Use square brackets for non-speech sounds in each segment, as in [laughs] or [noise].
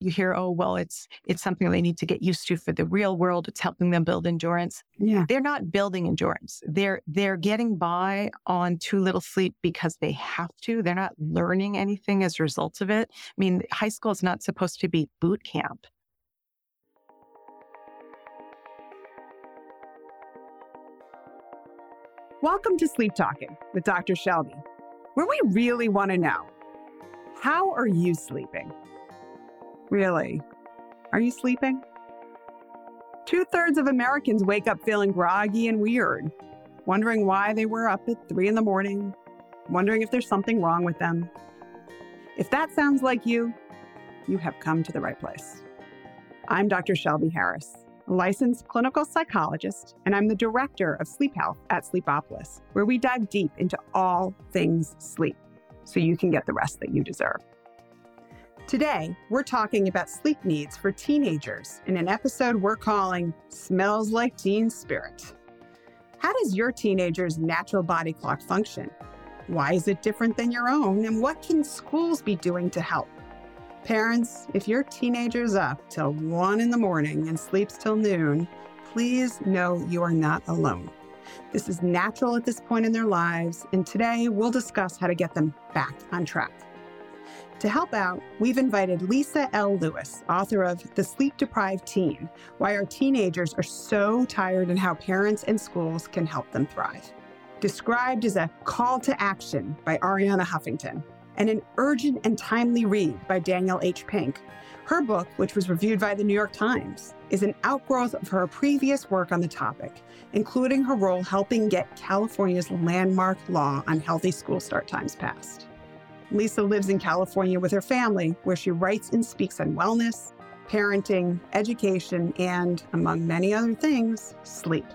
you hear, oh, well, it's, it's something they need to get used to for the real world. It's helping them build endurance. Yeah. They're not building endurance. They're, they're getting by on too little sleep because they have to. They're not learning anything as a result of it. I mean, high school is not supposed to be boot camp. Welcome to Sleep Talking with Dr. Shelby, where we really want to know how are you sleeping? Really? Are you sleeping? Two thirds of Americans wake up feeling groggy and weird, wondering why they were up at three in the morning, wondering if there's something wrong with them. If that sounds like you, you have come to the right place. I'm Dr. Shelby Harris, a licensed clinical psychologist, and I'm the director of sleep health at Sleepopolis, where we dive deep into all things sleep so you can get the rest that you deserve. Today, we're talking about sleep needs for teenagers in an episode we're calling Smells Like Teen Spirit. How does your teenager's natural body clock function? Why is it different than your own? And what can schools be doing to help? Parents, if your teenager's up till one in the morning and sleeps till noon, please know you are not alone. This is natural at this point in their lives, and today we'll discuss how to get them back on track. To help out, we've invited Lisa L. Lewis, author of The Sleep Deprived Teen Why Our Teenagers Are So Tired and How Parents and Schools Can Help Them Thrive. Described as a call to action by Arianna Huffington and an urgent and timely read by Daniel H. Pink. Her book, which was reviewed by the New York Times, is an outgrowth of her previous work on the topic, including her role helping get California's landmark law on healthy school start times passed. Lisa lives in California with her family, where she writes and speaks on wellness, parenting, education, and, among many other things, sleep.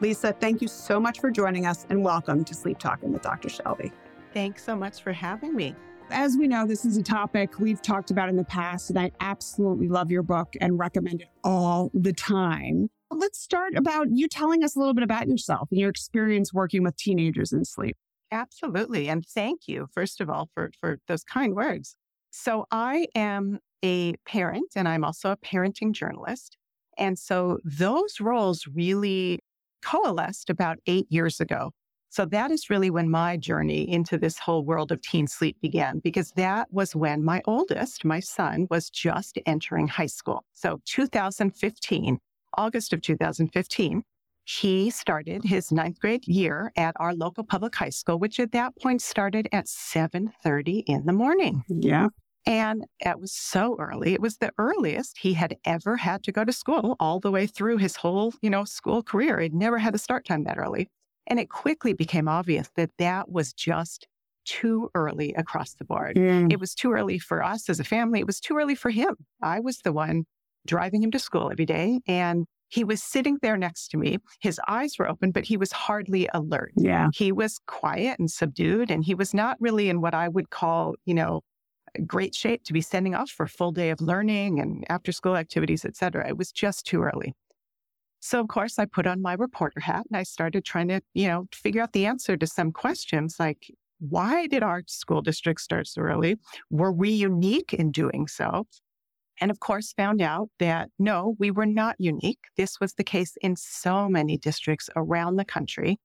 Lisa, thank you so much for joining us and welcome to Sleep Talking with Dr. Shelby. Thanks so much for having me. As we know, this is a topic we've talked about in the past, and I absolutely love your book and recommend it all the time. Let's start about you telling us a little bit about yourself and your experience working with teenagers in sleep. Absolutely. And thank you, first of all, for, for those kind words. So I am a parent and I'm also a parenting journalist. And so those roles really coalesced about eight years ago. So that is really when my journey into this whole world of teen sleep began, because that was when my oldest, my son, was just entering high school. So 2015, August of 2015, he started his ninth grade year at our local public high school, which at that point started at 7.30 in the morning. Yeah. And it was so early. It was the earliest he had ever had to go to school all the way through his whole, you know, school career. He'd never had a start time that early. And it quickly became obvious that that was just too early across the board. Mm. It was too early for us as a family. It was too early for him. I was the one driving him to school every day and he was sitting there next to me. His eyes were open, but he was hardly alert. Yeah. He was quiet and subdued, and he was not really in what I would call, you know, great shape to be sending off for a full day of learning and after school activities, et cetera. It was just too early. So, of course, I put on my reporter hat and I started trying to, you know, figure out the answer to some questions like, why did our school district start so early? Were we unique in doing so? And of course, found out that no, we were not unique. This was the case in so many districts around the country.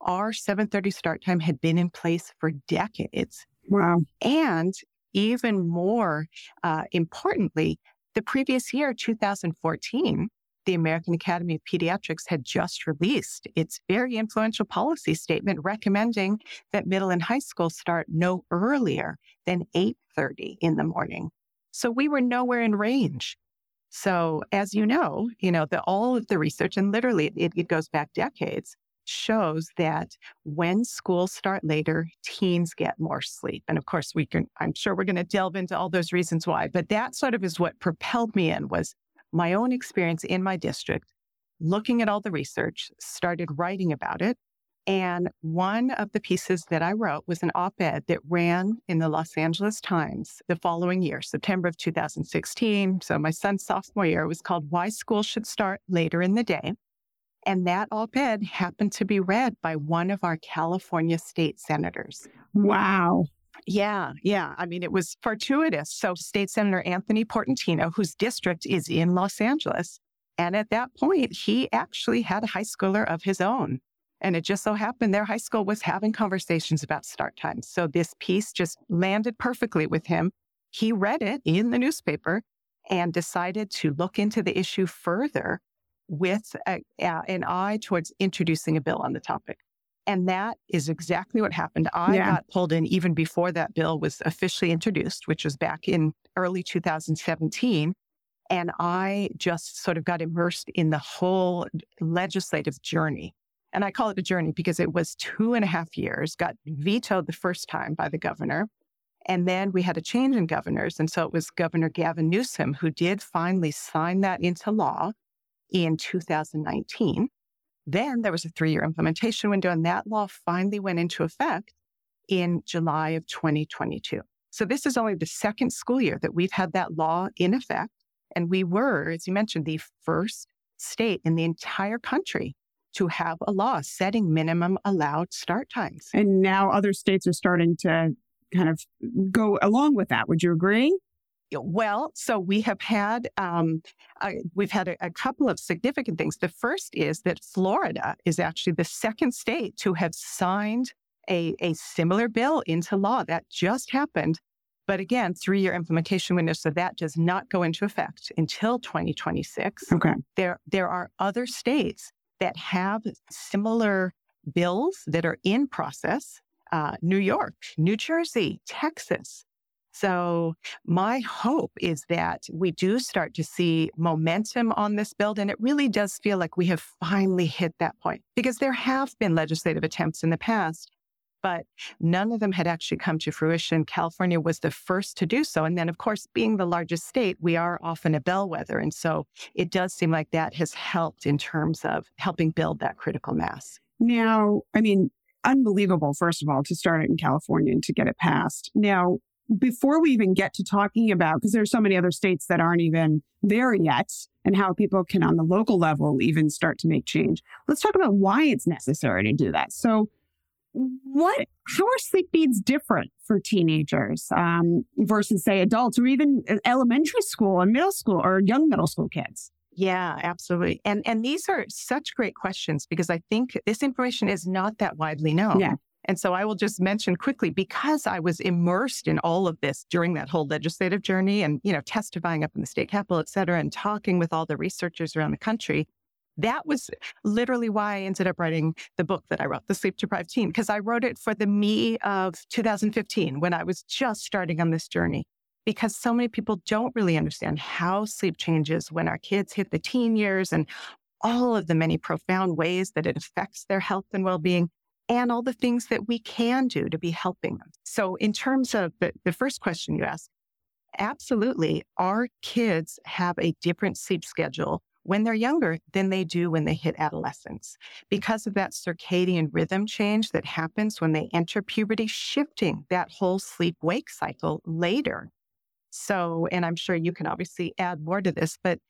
Our 7:30 start time had been in place for decades. Wow. And even more uh, importantly, the previous year, 2014, the American Academy of Pediatrics had just released its very influential policy statement recommending that middle and high school start no earlier than 8:30 in the morning. So we were nowhere in range. So as you know, you know, the, all of the research and literally it, it goes back decades shows that when schools start later, teens get more sleep. And of course we can, I'm sure we're going to delve into all those reasons why, but that sort of is what propelled me in was my own experience in my district, looking at all the research, started writing about it. And one of the pieces that I wrote was an op ed that ran in the Los Angeles Times the following year, September of 2016. So my son's sophomore year was called Why School Should Start Later in the Day. And that op ed happened to be read by one of our California state senators. Wow. Yeah, yeah. I mean, it was fortuitous. So, State Senator Anthony Portantino, whose district is in Los Angeles, and at that point, he actually had a high schooler of his own. And it just so happened their high school was having conversations about start times. So, this piece just landed perfectly with him. He read it in the newspaper and decided to look into the issue further with a, an eye towards introducing a bill on the topic. And that is exactly what happened. I yeah. got pulled in even before that bill was officially introduced, which was back in early 2017. And I just sort of got immersed in the whole legislative journey. And I call it a journey because it was two and a half years, got vetoed the first time by the governor. And then we had a change in governors. And so it was Governor Gavin Newsom who did finally sign that into law in 2019. Then there was a three year implementation window, and that law finally went into effect in July of 2022. So this is only the second school year that we've had that law in effect. And we were, as you mentioned, the first state in the entire country to have a law setting minimum allowed start times. And now other states are starting to kind of go along with that. Would you agree? Well, so we have had um, uh, we've had a, a, couple of significant things. The first is that Florida is actually the second state to have signed a, a similar bill into law. That just happened. But again, three year implementation window. So that does not go into effect until 2026. Okay. There, there are other states that have similar bills that are in process uh, New York, New Jersey, Texas. So, my hope is that we do start to see momentum on this bill. And it really does feel like we have finally hit that point because there have been legislative attempts in the past, but none of them had actually come to fruition. California was the first to do so. And then, of course, being the largest state, we are often a bellwether. And so it does seem like that has helped in terms of helping build that critical mass. Now, I mean, unbelievable, first of all, to start it in California and to get it passed. Now, before we even get to talking about, because there's so many other states that aren't even there yet, and how people can, on the local level, even start to make change, let's talk about why it's necessary to do that. So, what, how are sleep needs different for teenagers um, versus, say, adults or even uh, elementary school and middle school or young middle school kids? Yeah, absolutely. And and these are such great questions because I think this information is not that widely known. Yeah. And so I will just mention quickly because I was immersed in all of this during that whole legislative journey and, you know, testifying up in the state capitol, et cetera, and talking with all the researchers around the country. That was literally why I ended up writing the book that I wrote, The Sleep Deprived Teen, because I wrote it for the me of 2015 when I was just starting on this journey. Because so many people don't really understand how sleep changes when our kids hit the teen years and all of the many profound ways that it affects their health and well being and all the things that we can do to be helping them. So, in terms of the, the first question you asked, absolutely, our kids have a different sleep schedule when they're younger than they do when they hit adolescence because of that circadian rhythm change that happens when they enter puberty, shifting that whole sleep wake cycle later. So, and I'm sure you can obviously add more to this, but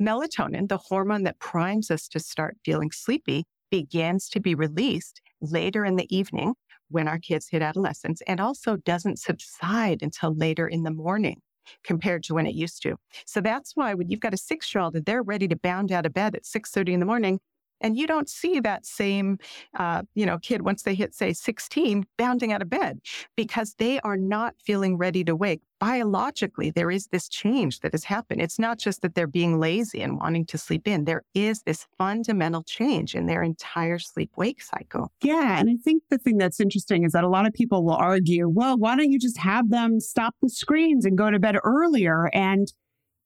melatonin, the hormone that primes us to start feeling sleepy, begins to be released later in the evening when our kids hit adolescence and also doesn't subside until later in the morning compared to when it used to. So that's why when you've got a six year old and they're ready to bound out of bed at 6.30 in the morning, and you don't see that same, uh, you know, kid once they hit, say, 16, bounding out of bed because they are not feeling ready to wake. Biologically, there is this change that has happened. It's not just that they're being lazy and wanting to sleep in. There is this fundamental change in their entire sleep wake cycle. Yeah. And I think the thing that's interesting is that a lot of people will argue, well, why don't you just have them stop the screens and go to bed earlier? And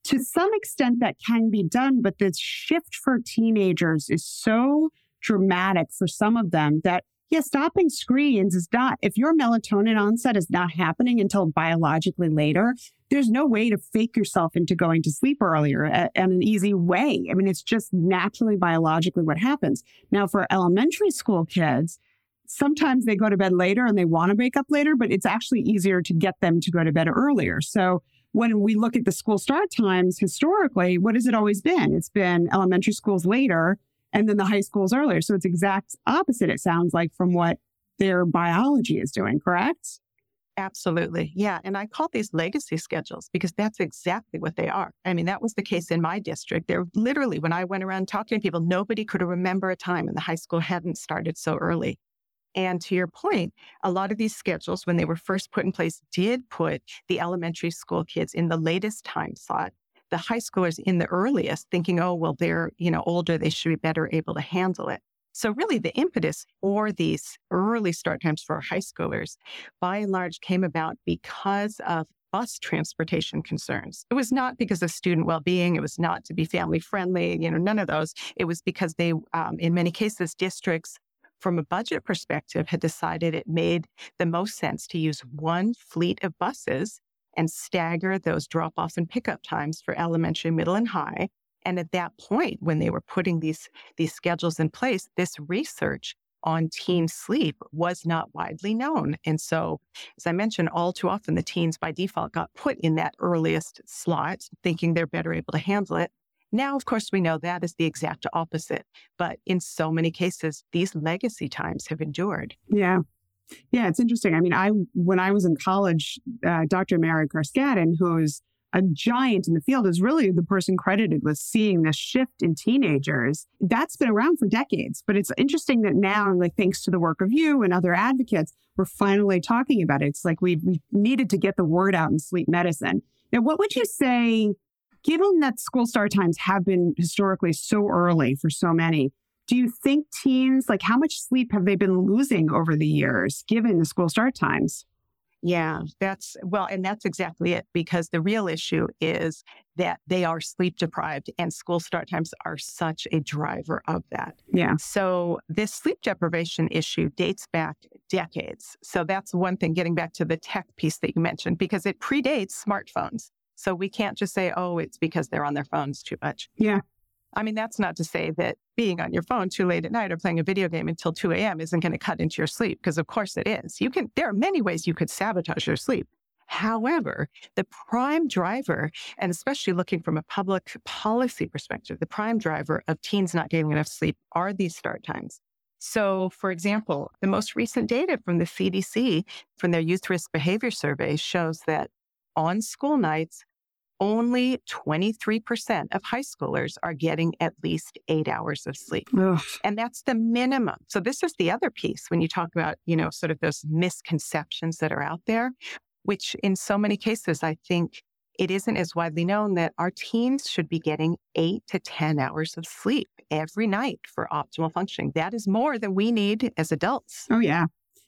to some extent that can be done, but this shift for teenagers is so dramatic for some of them that yeah, stopping screens is not, if your melatonin onset is not happening until biologically later, there's no way to fake yourself into going to sleep earlier and an easy way. I mean, it's just naturally biologically what happens. Now, for elementary school kids, sometimes they go to bed later and they want to wake up later, but it's actually easier to get them to go to bed earlier. So when we look at the school start times historically, what has it always been? It's been elementary schools later and then the high schools earlier. So it's exact opposite, it sounds like, from what their biology is doing, correct? Absolutely. Yeah. And I call these legacy schedules because that's exactly what they are. I mean, that was the case in my district. There literally, when I went around talking to people, nobody could remember a time when the high school hadn't started so early. And to your point, a lot of these schedules, when they were first put in place, did put the elementary school kids in the latest time slot, the high schoolers in the earliest, thinking, oh, well, they're, you know, older, they should be better able to handle it. So really the impetus for these early start times for high schoolers by and large came about because of bus transportation concerns. It was not because of student well-being. It was not to be family friendly, you know, none of those. It was because they, um, in many cases, districts from a budget perspective had decided it made the most sense to use one fleet of buses and stagger those drop off and pickup times for elementary, middle, and high and at that point, when they were putting these, these schedules in place, this research on teen sleep was not widely known. And so, as I mentioned, all too often the teens by default got put in that earliest slot, thinking they're better able to handle it. Now, of course, we know that is the exact opposite. But in so many cases, these legacy times have endured. Yeah. Yeah, it's interesting. I mean, I when I was in college, uh, Dr. Mary Carskadon, who's a giant in the field is really the person credited with seeing this shift in teenagers. That's been around for decades, but it's interesting that now, like thanks to the work of you and other advocates, we're finally talking about it. It's like we we needed to get the word out in sleep medicine. Now, what would you say, given that school start times have been historically so early for so many? Do you think teens, like how much sleep have they been losing over the years, given the school start times? Yeah, that's well, and that's exactly it because the real issue is that they are sleep deprived and school start times are such a driver of that. Yeah. So this sleep deprivation issue dates back decades. So that's one thing getting back to the tech piece that you mentioned because it predates smartphones. So we can't just say, oh, it's because they're on their phones too much. Yeah. I mean, that's not to say that being on your phone too late at night or playing a video game until 2 a.m. isn't going to cut into your sleep, because of course it is. You can, there are many ways you could sabotage your sleep. However, the prime driver, and especially looking from a public policy perspective, the prime driver of teens not getting enough sleep are these start times. So, for example, the most recent data from the CDC from their youth risk behavior survey shows that on school nights, only 23% of high schoolers are getting at least eight hours of sleep. Ugh. And that's the minimum. So this is the other piece when you talk about, you know, sort of those misconceptions that are out there, which in so many cases, I think it isn't as widely known that our teens should be getting eight to 10 hours of sleep every night for optimal functioning. That is more than we need as adults. Oh, yeah.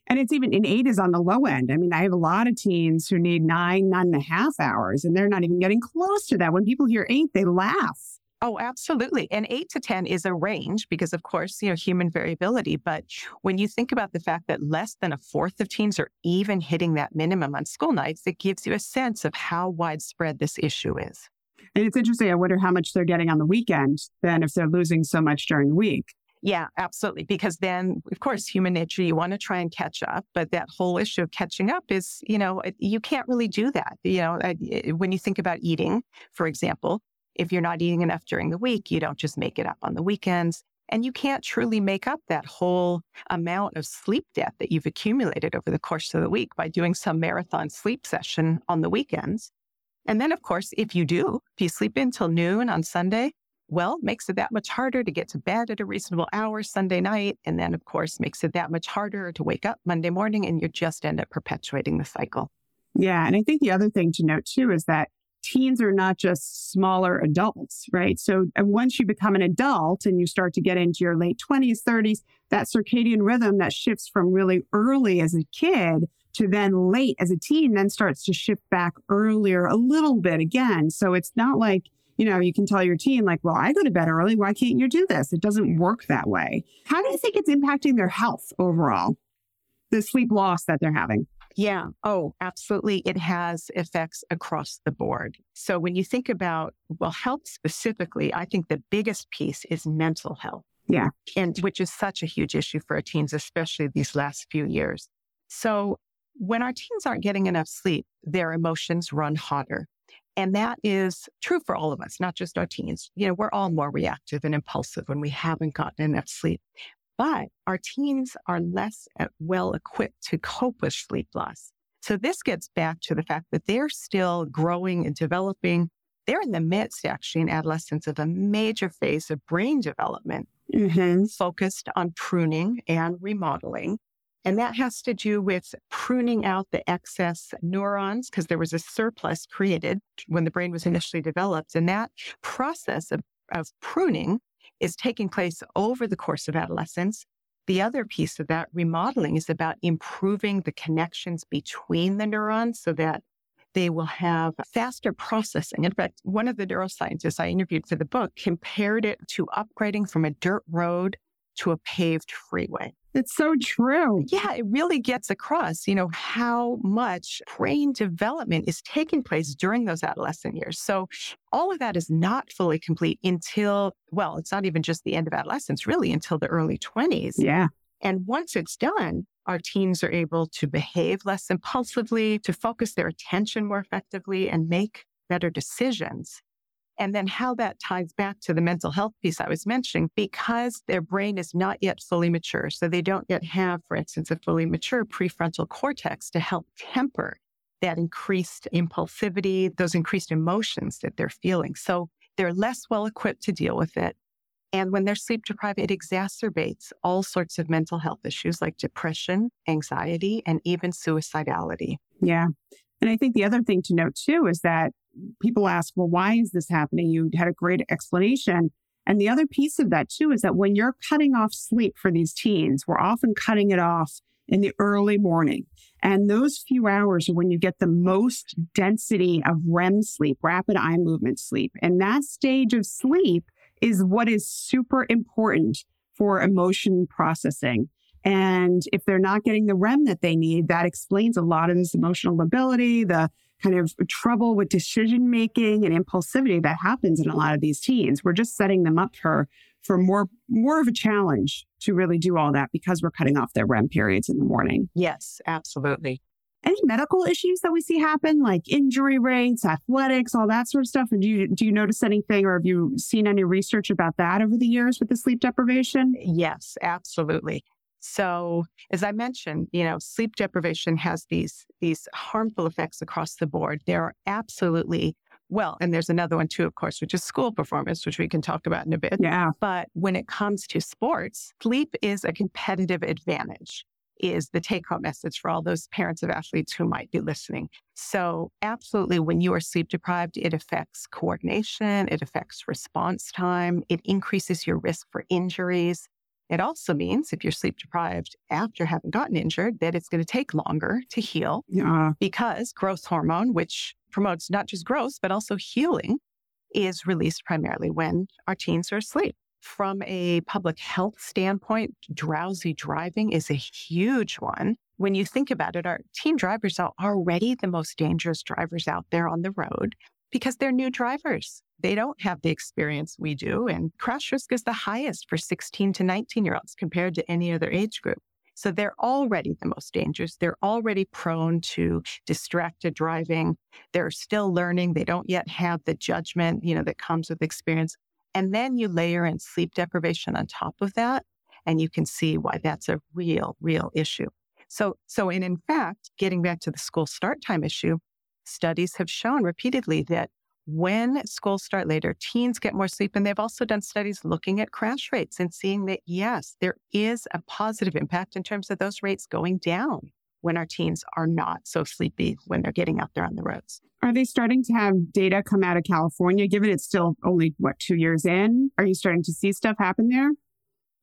And it's even, in eight is on the low end. I mean, I have a lot of teens who need nine, nine and a half hours, and they're not even getting close to that. When people hear eight, they laugh. Oh, absolutely. And eight to 10 is a range because, of course, you know, human variability. But when you think about the fact that less than a fourth of teens are even hitting that minimum on school nights, it gives you a sense of how widespread this issue is. And it's interesting. I wonder how much they're getting on the weekend than if they're losing so much during the week. Yeah, absolutely. Because then, of course, human nature, you want to try and catch up. But that whole issue of catching up is, you know, you can't really do that. You know, eh, when you think about eating, for example, if you're not eating enough during the week, you don't just make it up on the weekends. And you can't truly make up that whole amount of sleep debt that you've accumulated over the course of the week by doing some marathon sleep session on the weekends. And then, of course, if you do, if you sleep in till noon on Sunday, well, makes it that much harder to get to bed at a reasonable hour Sunday night. And then, of course, makes it that much harder to wake up Monday morning and you just end up perpetuating the cycle. Yeah. And I think the other thing to note too is that teens are not just smaller adults, right? So once you become an adult and you start to get into your late 20s, 30s, that circadian rhythm that shifts from really early as a kid to then late as a teen then starts to shift back earlier a little bit again. So it's not like you know, you can tell your team, like, well, I go to bed early. Why can't you do this? It doesn't work that way. How do you think it's impacting their health overall? The sleep loss that they're having? Yeah. Oh, absolutely. It has effects across the board. So when you think about, well, health specifically, I think the biggest piece is mental health. Yeah. And which is such a huge issue for our teens, especially these last few years. So when our teens aren't getting enough sleep, their emotions run hotter. And that is true for all of us, not just our teens. You know, we're all more reactive and impulsive when we haven't gotten enough sleep. But our teens are less uh, well equipped to cope with sleep loss. So this gets back to the fact that they're still growing and developing. They're in the midst, actually, in adolescence of a major phase of brain development Mm-hmm. focused on pruning and remodeling. And that has to do with pruning out the excess neurons because there was a surplus created when the brain was initially developed. And that process of, of pruning is taking place over the course of adolescence. The other piece of that remodeling is about improving the connections between the neurons so that they will have faster processing. In fact, one of the neuroscientists I interviewed for the book compared it to upgrading from a dirt road to a paved freeway. It's so true. Yeah, it really gets across, you know, how much brain development is taking place during those adolescent years. So all of that is not fully complete until, well, it's not even just the end of adolescence, really until the early 20s. Yeah. And once it's done, our teens are able to behave less impulsively, to focus their attention more effectively, and make better decisions. And then how that ties back to the mental health piece I was mentioning, because their brain is not yet fully mature. So they don't yet have, for instance, a fully mature prefrontal cortex to help temper that increased impulsivity, those increased emotions that they're feeling. So they're less well equipped to deal with it. And when they're sleep deprived, it exacerbates all sorts of mental health issues like depression, anxiety, and even suicidality. Yeah. And I think the other thing to note too is that people ask, well, why is this happening? You had a great explanation. And the other piece of that too is that when you're cutting off sleep for these teens, we're often cutting it off in the early morning. And those few hours are when you get the most density of REM sleep, rapid eye movement sleep. And that stage of sleep is what is super important for emotion processing. And if they're not getting the REM that they need, that explains a lot of this emotional lability, the kind of trouble with decision making and impulsivity that happens in a lot of these teens. We're just setting them up for for more more of a challenge to really do all that because we're cutting off their REM periods in the morning. Yes, absolutely. Any medical issues that we see happen, like injury rates, athletics, all that sort of stuff? And do you do you notice anything, or have you seen any research about that over the years with the sleep deprivation? Yes, absolutely. So, as I mentioned, you know, sleep deprivation has these these harmful effects across the board. There are absolutely well, and there's another one too, of course, which is school performance, which we can talk about in a bit. Yeah. But when it comes to sports, sleep is a competitive advantage, is the take home message for all those parents of athletes who might be listening. So, absolutely, when you are sleep deprived, it affects coordination, it affects response time, it increases your risk for injuries. It also means if you're sleep deprived after having gotten injured, that it's going to take longer to heal Yeah. because growth hormone, which promotes not just growth, but also healing, is released primarily when our teens are asleep. From a public health standpoint, drowsy driving is a huge one. When you think about it, our teen drivers are already the most dangerous drivers out there on the road because they're new drivers. They don't have the experience we do, and crash risk is the highest for 16 to 19 year olds compared to any other age group. So they're already the most dangerous. They're already prone to distracted driving. They're still learning. They don't yet have the judgment, you know, that comes with experience. And then you layer in sleep deprivation on top of that, and you can see why that's a real, real issue. So, so, and in fact, getting back to the school start time issue, studies have shown repeatedly that when schools start later, teens get more sleep. And they've also done studies looking at crash rates and seeing that, yes, there is a positive impact in terms of those rates going down when our teens are not so sleepy when they're getting out there on the roads. Are they starting to have data come out of California, given it's still only, what, two years in? Are you starting to see stuff happen there?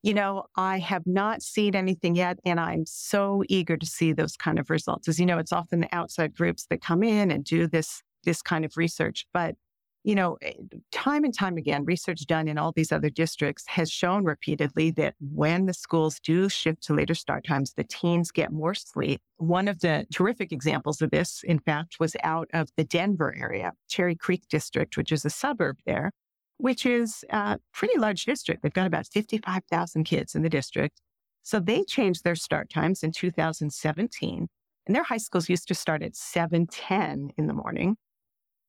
You know, I have not seen anything yet, and I'm so eager to see those kind of results. As you know, it's often the outside groups that come in and do this this kind of research. But you know, eh, time and time again, research done in all these other districts has shown repeatedly that when the schools do shift to later start times, the teens get more sleep. One of the terrific examples of this, in fact, was out of the Denver area, Cherry Creek District, which is a suburb there, which is a pretty large district. They've got about 55,000 kids in the district. So they changed their start times in 2017, and their high schools used to start at 7:10 in the morning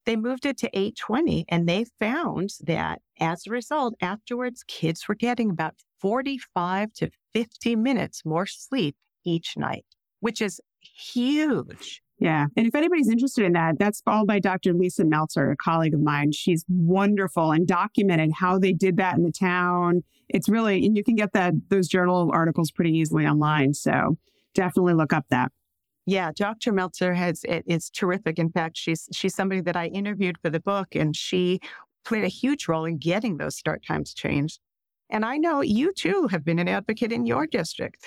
they moved it to 820 and they found that as a result, afterwards, kids were getting about 45 to 50 minutes more sleep each night, which is huge. Yeah. And if anybody's interested in that, that's followed by Dr. Lisa Meltzer, a colleague of mine. She's wonderful and documented how they did that in the town. It's really, and you can get that those journal articles pretty easily online. So definitely look up that. Yeah, Dr. Meltzer has it, it's terrific. In fact, she's she's somebody that I interviewed for the book, and she played a huge role in getting those start times changed. And I know you too have been an advocate in your district.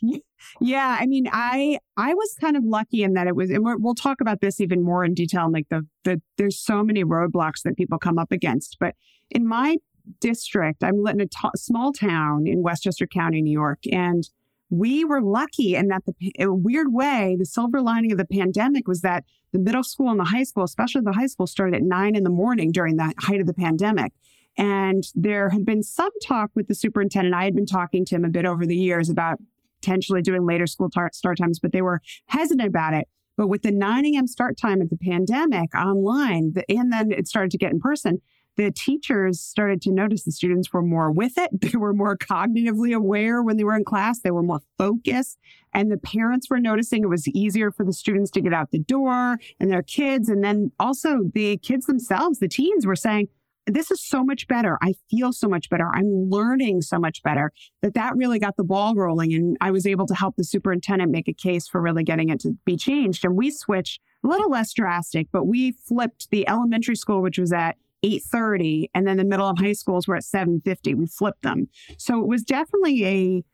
[laughs] yeah, I mean, I I was kind of lucky in that it was, and we will talk about this even more in detail. Like the the there's so many roadblocks that people come up against, but in my district, I'm in a t- small town in Westchester County, New York, and we were lucky in that the in a weird way, the silver lining of the pandemic was that the middle school and the high school, especially the high school, started at nine in the morning during the height of the pandemic. And there had been some talk with the superintendent. I had been talking to him a bit over the years about potentially doing later school tar- start times, but they were hesitant about it. But with the 9 a.m. start time of the pandemic online, the, and then it started to get in person, the teachers started to notice the students were more with it. [laughs] They were more cognitively aware when they were in class. They were more focused. And the parents were noticing it was easier for the students to get out the door and their kids. And then also the kids themselves, the teens were saying, this is so much better. I feel so much better. I'm learning so much better that that really got the ball rolling. And I was able to help the superintendent make a case for really getting it to be changed. And we switched a little less drastic, but we flipped the elementary school, which was at 8.30 and then the middle of high schools were at 7.50 we flipped them so it was definitely a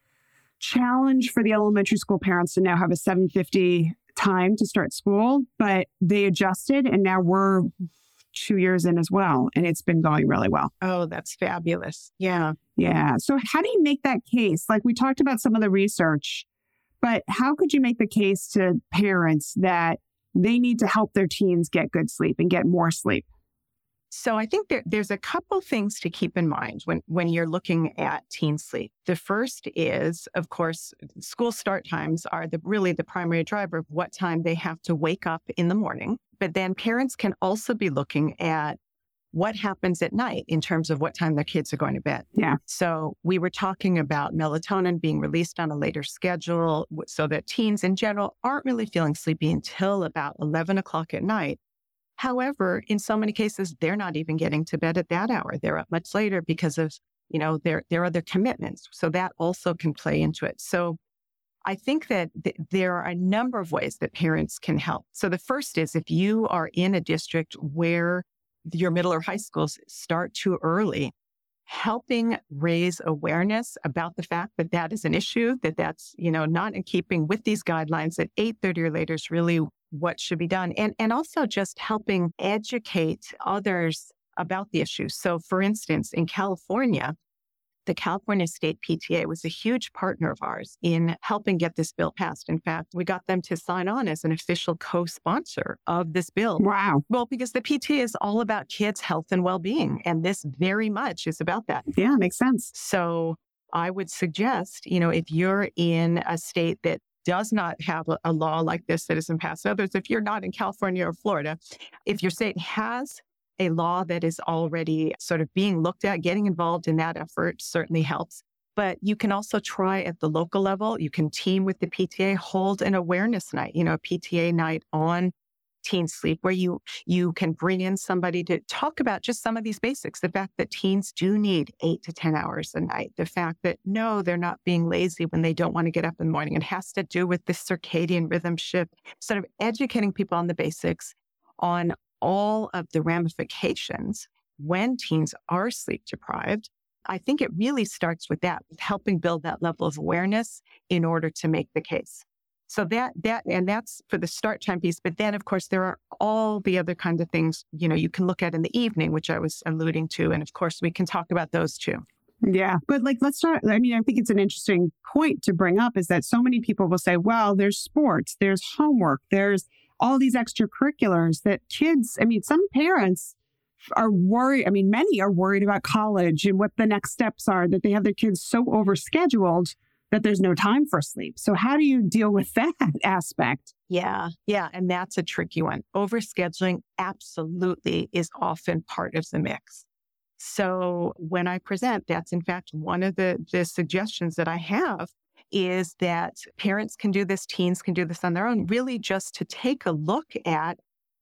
challenge for the elementary school parents to now have a 7.50 time to start school but they adjusted and now we're two years in as well. And it's been going really well. Oh, that's fabulous. Yeah. Yeah. So, how do you make that case? Like we talked about some of the research, but how could you make the case to parents that they need to help their teens get good sleep and get more sleep? So I think there, there's a couple things to keep in mind when, when you're looking at teen sleep. The first is, of course, school start times are the really the primary driver of what time they have to wake up in the morning. But then parents can also be looking at what happens at night in terms of what time their kids are going to bed. Yeah. So we were talking about melatonin being released on a later schedule so that teens in general aren't really feeling sleepy until about 11 o'clock at night. However, in so many cases, they're not even getting to bed at that hour. They're up much later because of, you know, their, their other commitments. So that also can play into it. So I think that th- there are a number of ways that parents can help. So the first is if you are in a district where your middle or high schools start too early, helping raise awareness about the fact that that is an issue, that that's, you know, not in keeping with these guidelines that 8.30 or later is really what should be done. And, and also just helping educate others about the issue. So for instance, in California, the California State PTA was a huge partner of ours in helping get this bill passed. In fact, we got them to sign on as an official co sponsor of this bill. Wow. Well, because the PTA is all about kids' health and well being. And this very much is about that. Yeah, makes sense. So I would suggest, you know, if you're in a state that does not have a, law like this that isn't passed. Others, if you're not in California or Florida, if your state has a law that is already sort of being looked at, getting involved in that effort certainly helps. But you can also try at the local level. You can team with the PTA, hold an awareness night, you know, a PTA night on teen sleep where you you can bring in somebody to talk about just some of these basics the fact that teens do need 8 to 10 hours a night the fact that no they're not being lazy when they don't want to get up in the morning it has to do with the circadian rhythm shift sort of educating people on the basics on all of the ramifications when teens are sleep deprived I think it really starts with that, with helping build that level of awareness in order to make the case. So that that and that's for the start time piece. But then of course there are all the other kinds of things, you know, you can look at in the evening, which I was alluding to. And of course we can talk about those too. Yeah. But like, let's start. I mean, I think it's an interesting point to bring up is that so many people will say, well, there's sports, there's homework, there's all these extracurriculars that kids, I mean, some parents are worried. I mean, many are worried about college and what the next steps are, that they have their kids so overscheduled that there's no time for sleep. So, how do you deal with [laughs] that aspect? Yeah, yeah. And that's a tricky one. Overscheduling absolutely is often part of the mix. So, when I present, that's in fact one of the, the suggestions that I have is that parents can do this, teens can do this on their own, really just to take a look at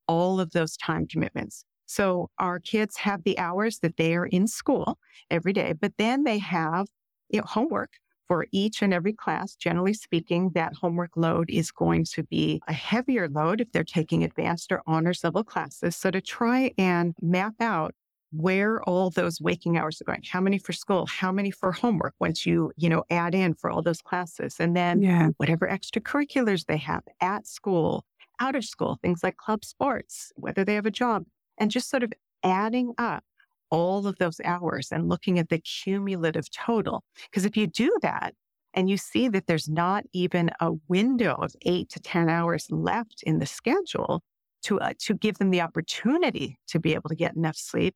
all of those time commitments. So our kids have the hours that they are in school every day, but then they have you know, homework for each and every class. Generally speaking, that homework load is going to be a heavier load if they're taking advanced or honors level classes. So to try and map out where all those waking hours are going how many for school how many for homework once you you know add in for all those classes and then yeah. whatever extracurriculars they have at school out of school things like club sports whether they have a job and just sort of adding up all of those hours and looking at the cumulative total because if you do that and you see that there's not even a window of 8 to 10 hours left in the schedule to uh, to give them the opportunity to be able to get enough sleep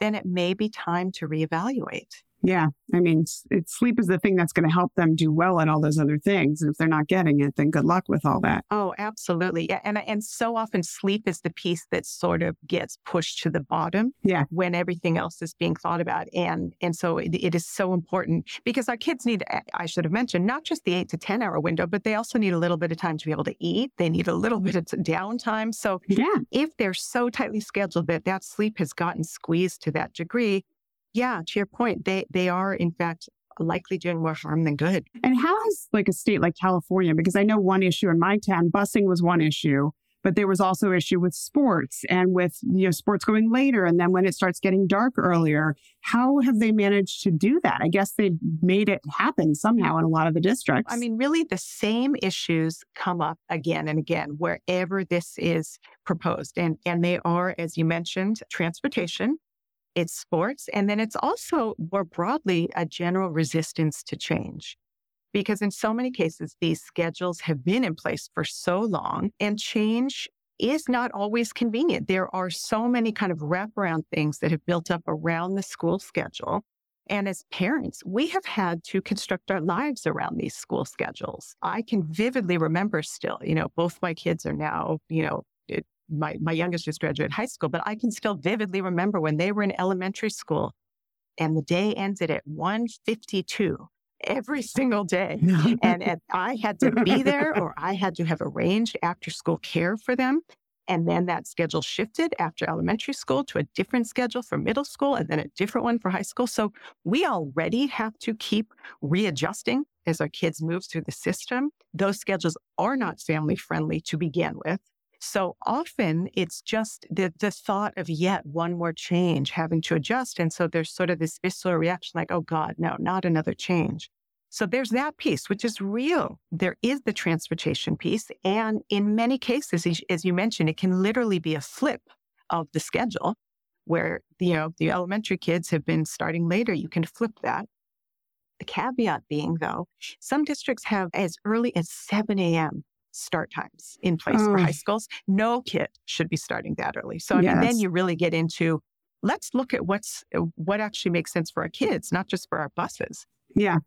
then it may be time to reevaluate. Yeah. I mean, sleep is the thing that's going to help them do well at all those other things. And if they're not getting it, then good luck with all that. Oh, absolutely. Yeah. And, and so often sleep is the piece that sort of gets pushed to the bottom yeah. when everything else is being thought about. And, and so it, it is so important because our kids need, I should have mentioned, not just the eight to 10 hour window, but they also need a little bit of time to be able to eat. They need a little bit of downtime. So yeah. if they're so tightly scheduled that that sleep has gotten squeezed to that degree, yeah, to your point, they they are in fact likely doing more harm than good. And how has like a state like California, because I know one issue in my town, busing was one issue, but there was also issue with sports and with you know sports going later and then when it starts getting dark earlier. How have they managed to do that? I guess they made it happen somehow in a lot of the districts. I mean, really the same issues come up again and again wherever this is proposed. And and they are, as you mentioned, transportation it's sports. And then it's also more broadly a general resistance to change. Because in so many cases, these schedules have been in place for so long and change is not always convenient. There are so many kind of wraparound things that have built up around the school schedule. And as parents, we have had to construct our lives around these school schedules. I can vividly remember still, you know, both my kids are now, you know, my, my youngest just graduated high school, but I can still vividly remember when they were in elementary school and the day ended at 152 every single day. [laughs] and, and I had to be there or [laughs] I had to have arranged after school care for them. And then that schedule shifted after elementary school to a different schedule for middle school and then a different one for high school. So we already have to keep readjusting as our kids move through the system. Those schedules are not family friendly to begin with. So often it's just the, the thought of yet one more change having to adjust. And so there's sort of this visceral reaction like, oh God, no, not another change. So there's that piece, which is real. There is the transportation piece. And in many cases, as you mentioned, it can literally be a flip of the schedule where, you know, the elementary kids have been starting later. You can flip that. The caveat being, though, some districts have as early as 7 a.m start times in place for high schools. No kid should be starting that early. So I yes. mean, then you really get into let's look at what's uh, what actually makes sense for our kids, not just for our buses. Yeah.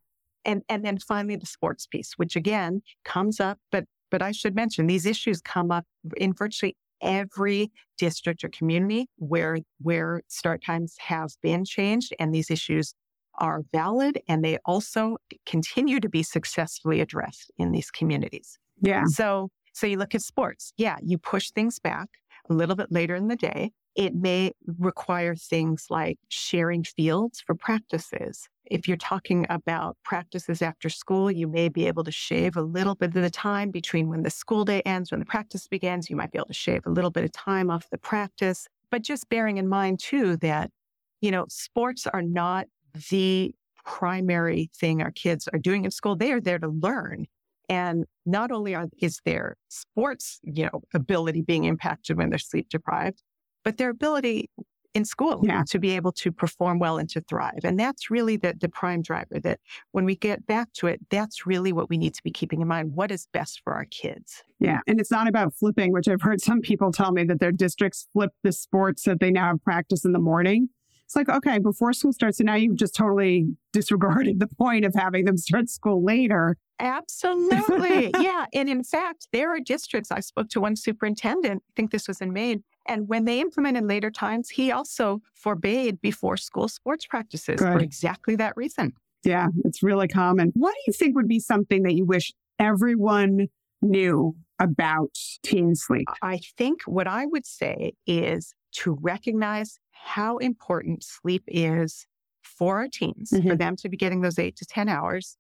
And and then finally the sports piece, which again comes up, but but I should mention these issues come up in virtually every district or community where where start times have been changed and these issues are valid and they also continue to be successfully addressed in these communities. Yeah. So, so you look at sports. Yeah, you push things back a little bit later in the day. It may require things like sharing fields for practices. If you're talking about practices after school, you may be able to shave a little bit of the time between when the school day ends, when the practice begins. You might be able to shave a little bit of time off the practice. But just bearing in mind, too, that, you know, sports are not the primary thing our kids are doing in school. They are there to learn. And not only are, is their sports, you know, ability being impacted when they're sleep deprived, but their ability in school yeah. to be able to perform well and to thrive. And that's really the, the prime driver that when we get back to it, that's really what we need to be keeping in mind. What is best for our kids? Yeah. And it's not about flipping, which I've heard some people tell me that their districts flip the sports that they now have practice in the morning. It's like, okay, before school starts, and now you've just totally disregarded the point of having them start school later. Absolutely. [laughs] yeah. And in fact, there are districts, I spoke to one superintendent, I think this was in Maine, and when they implemented later times, he also forbade before school sports practices Good. for exactly that reason. Yeah, it's really common. What do you think would be something that you wish everyone knew about teen sleep? I think what I would say is to recognize how important sleep is for our teens, mm-hmm. for them to be getting those eight to 10 hours,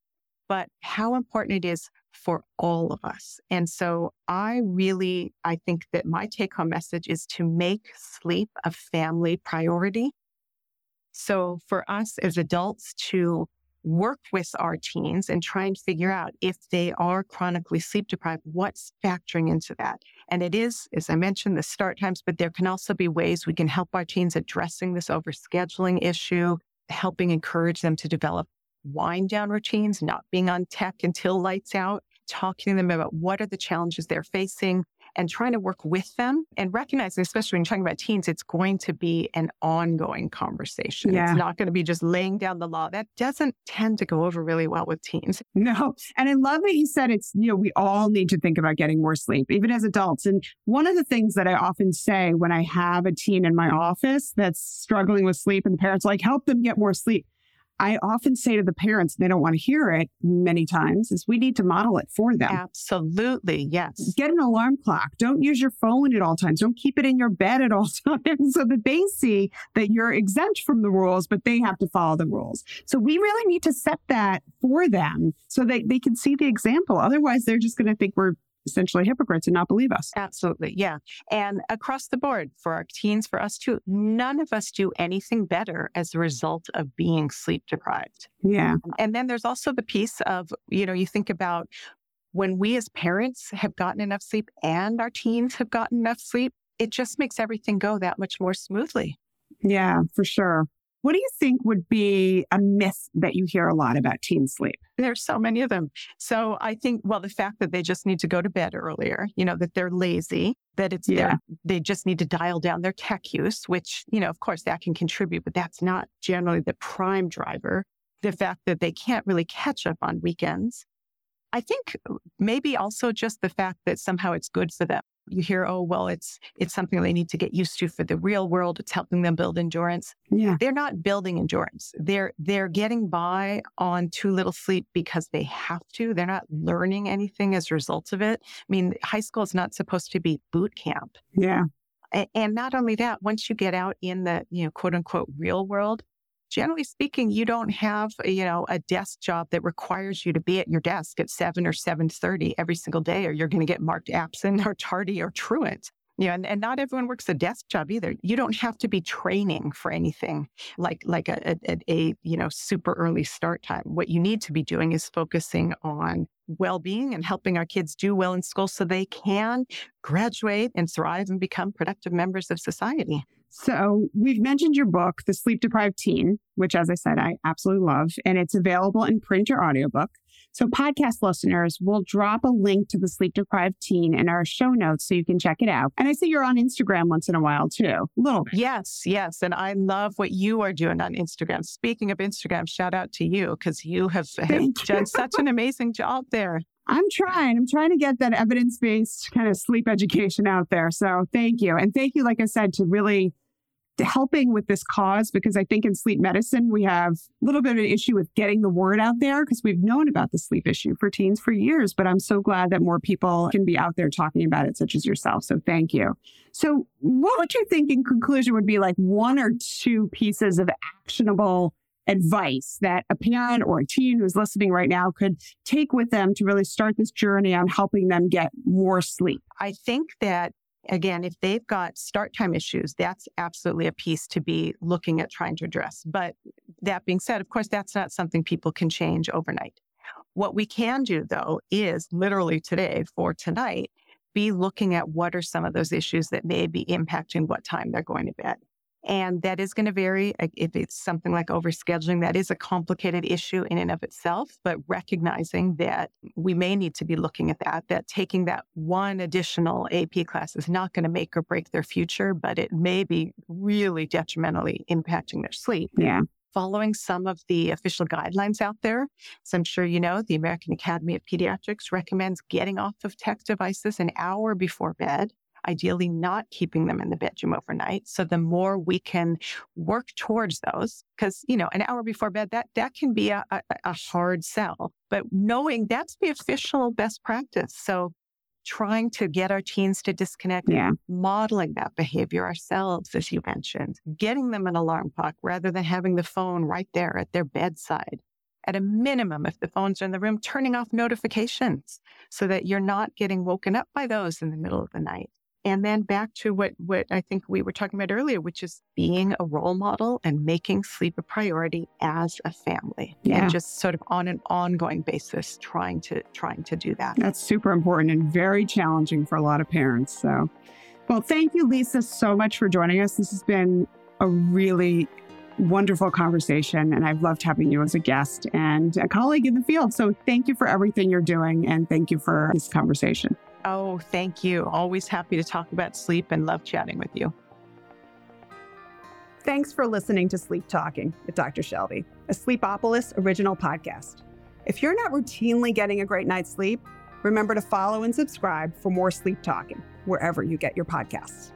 but how important it is for all of us. And so I really, I think that my take home message is to make sleep a family priority. So for us as adults to work with our teens and try and figure out if they are chronically sleep deprived, what's factoring into that. And it is, as I mentioned, the start times, but there can also be ways we can help our teens addressing this overscheduling issue, helping encourage them to develop wind down routines, not being on tech until lights out, talking to them about what are the challenges they're facing, and trying to work with them and recognizing, especially when you're talking about teens, it's going to be an ongoing conversation. Yeah. It's not going to be just laying down the law. That doesn't tend to go over really well with teens. No. And I love that you said it's, you know, we all need to think about getting more sleep, even as adults. And one of the things that I often say when I have a teen in my office that's struggling with sleep and the parents like, help them get more sleep I often say to the parents, they don't want to hear it many times, is we need to model it for them. Absolutely. Yes. Get an alarm clock. Don't use your phone at all times. Don't keep it in your bed at all [laughs] times so that they see that you're exempt from the rules, but they have to follow the rules. So we really need to set that for them so that they can see the example. Otherwise, they're just going to think we're essentially hypocrites and not believe us. Absolutely. Yeah. And across the board for our teens, for us too, none of us do anything better as a result of being sleep deprived. Yeah. And then there's also the piece of, you know, you think about when we as parents have gotten enough sleep and our teens have gotten enough sleep, it just makes everything go that much more smoothly. Yeah, for sure. What do you think would be a myth that you hear a lot about teen sleep? There's so many of them. So I think, well, the fact that they just need to go to bed earlier, you know, that they're lazy, that it's yeah. they just need to dial down their tech use, which, you know, of course that can contribute, but that's not generally the prime driver. The fact that they can't really catch up on weekends. I think uh, maybe also just the fact that somehow it's good for them you hear, oh, well, it's it's something they need to get used to for the real world. It's helping them build endurance. Yeah. They're not building endurance. They're they're getting by on too little sleep because they have to. They're not learning anything as a result of it. I mean, high school is not supposed to be boot camp. Yeah. And not only that, once you get out in the, you know, quote unquote real world, generally speaking, you don't have, you know, a desk job that requires you to be at your desk at seven or seven thirty every single day, or you're going to get marked absent [laughs] or tardy or truant. You know, and, and not everyone works a desk job either. You don't have to be training for anything like like a, a, a you know super early start time. What you need to be doing is focusing on well-being and helping our kids do well in school so they can graduate and thrive and become productive members of society. So we've mentioned your book, The Sleep Deprived Teen, which, as I said, I absolutely love, and it's available in print or audiobook. So podcast listeners will drop a link to The Sleep Deprived Teen in our show notes so you can check it out. And I see you're on Instagram once in a while too, a little bit. Yes, yes. And I love what you are doing on Instagram. Speaking of Instagram, shout out to you because you have, have done such an amazing job there. I'm trying. I'm trying to get that evidence based kind of sleep education out there. So thank you. And thank you, like I said, to really helping with this cause because I think in sleep medicine, we have a little bit of an issue with getting the word out there because we've known about the sleep issue for teens for years. But I'm so glad that more people can be out there talking about it, such as yourself. So thank you. So, what would you think in conclusion would be like one or two pieces of actionable advice that a parent or a teen who's listening right now could take with them to really start this journey on helping them get more sleep? I think that again, if they've got start time issues, that's absolutely a piece to be looking at trying to address. But that being said, of course, that's not something people can change overnight. What we can do, though, is literally today for tonight, be looking at what are some of those issues that may be impacting what time they're going to bed. And that is going to vary. If it's something like overscheduling, that is a complicated issue in and of itself, but recognizing that we may need to be looking at that, that taking that one additional AP class is not going to make or break their future, but it may be really detrimentally impacting their sleep. Yeah following some of the official guidelines out there. As I'm sure you know, the American Academy of Pediatrics recommends getting off of tech devices an hour before bed. Ideally not keeping them in the bedroom overnight. So the more we can work towards those, because, you know, an hour before bed, that, that can be a, a, a hard sell, but knowing that's the official best practice. So trying to get our teens to disconnect, yeah. modeling that behavior ourselves, as you mentioned, getting them an alarm clock rather than having the phone right there at their bedside. At a minimum, if the phones are in the room, turning off notifications so that you're not getting woken up by those in the middle of the night. And then back to what, what I think we were talking about earlier, which is being a role model and making sleep a priority as a family. Yeah. And just sort of on an ongoing basis, trying to trying to do that. That's super important and very challenging for a lot of parents. So well, thank you, Lisa, so much for joining us. This has been a really wonderful conversation, and I've loved having you as a guest and a colleague in the field. So thank you for everything you're doing, and thank you for this conversation. Oh, thank you. Always happy to talk about sleep and love chatting with you. Thanks for listening to Sleep Talking with Dr. Shelby, a Sleepopolis original podcast. If you're not routinely getting a great night's sleep, remember to follow and subscribe for more Sleep Talking wherever you get your podcasts.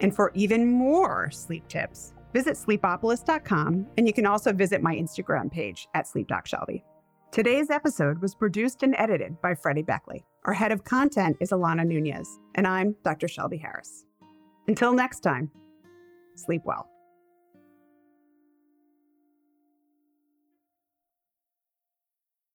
And for even more sleep tips, visit sleepopolis.com and you can also visit my Instagram page at sleepdocshelby. Today's episode was produced and edited by Freddie Beckley. Our head of content is Alana Nunez, and I'm Dr. Shelby Harris. Until next time, sleep well.